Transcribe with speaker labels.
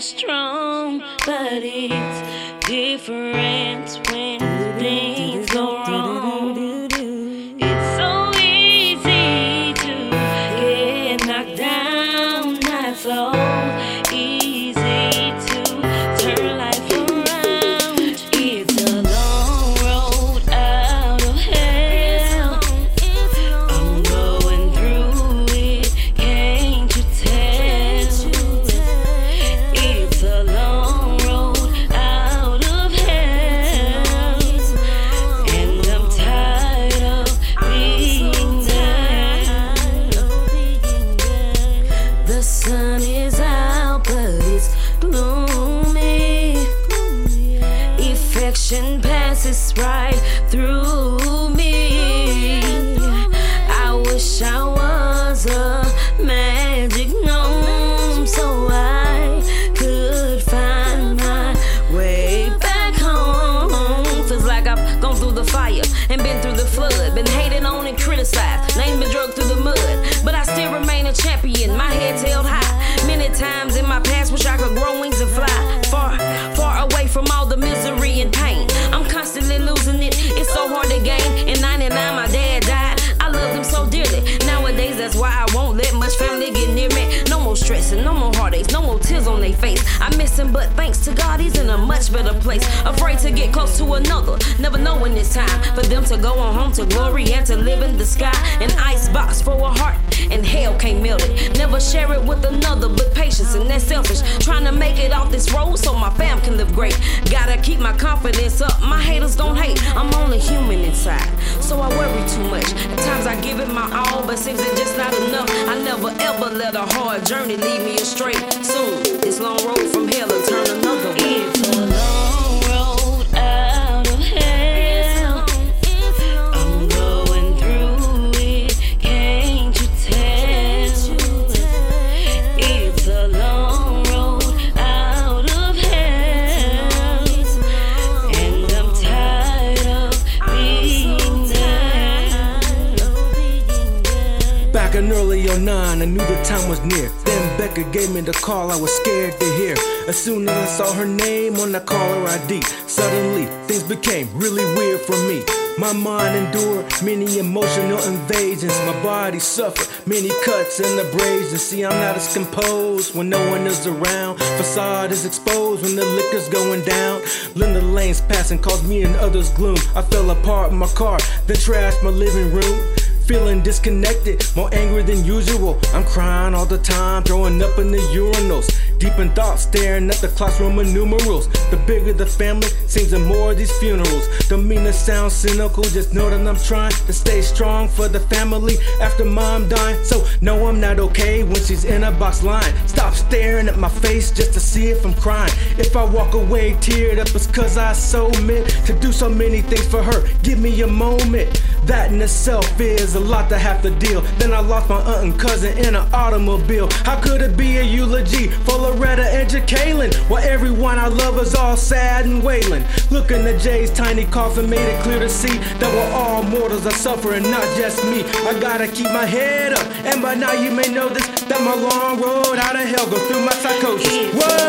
Speaker 1: strong, but it's different when things go wrong. It's so easy to get knocked down, so Affection passes right through me. I wish I was a magic gnome so I could find my way back home. Feels like I've gone through the fire and been through the flood, been hated on and criticized, names been drugged through the mud, but I still remain a champion. My head's let much family get near me. No more stressing, no more heartaches, no more tears on their face. I miss him, but thanks to God, he's in a much better place. Afraid to get close to another, never know when it's time for them to go on home to glory and to live in the sky. An ice box for a heart, and hell can't melt it. Never share it with another, but patience and that's selfish. Trying to make it off this road so my fam can live great. Gotta keep my confidence up. My haters don't hate, I'm only journey lead me astray. Soon, this long road
Speaker 2: Back in early 09, I knew the time was near. Then Becca gave me the call I was scared to hear. As soon as I saw her name on the caller ID, suddenly things became really weird for me. My mind endured many emotional invasions. My body suffered many cuts and abrasions. See, I'm not as composed when no one is around. Facade is exposed when the liquor's going down. Linda lanes passing caused me and others gloom. I fell apart in my car, then trashed my living room. Feeling disconnected, more angry than usual. I'm crying all the time, throwing up in the urinals. Deep in thought, staring at the classroom of numerals. The bigger the family, seems the more these funerals. Don't mean to sound cynical, just know that I'm trying to stay strong for the family after mom dying. So, no, I'm not okay when she's in a box line. Stop staring at my face just to see if I'm crying. If I walk away teared up, it's cause I so meant to do so many things for her. Give me a moment. That in itself is a lot to have to deal. Then I lost my aunt and cousin in an automobile. How could it be a eulogy for Loretta and Jacqueline? While everyone I love is all sad and wailing. Looking at Jay's tiny coffin made it clear to see that we're all mortals are suffering, not just me. I gotta keep my head up, and by now you may know this that my long road out of hell go through my psychosis.
Speaker 1: It's a
Speaker 2: What?
Speaker 1: long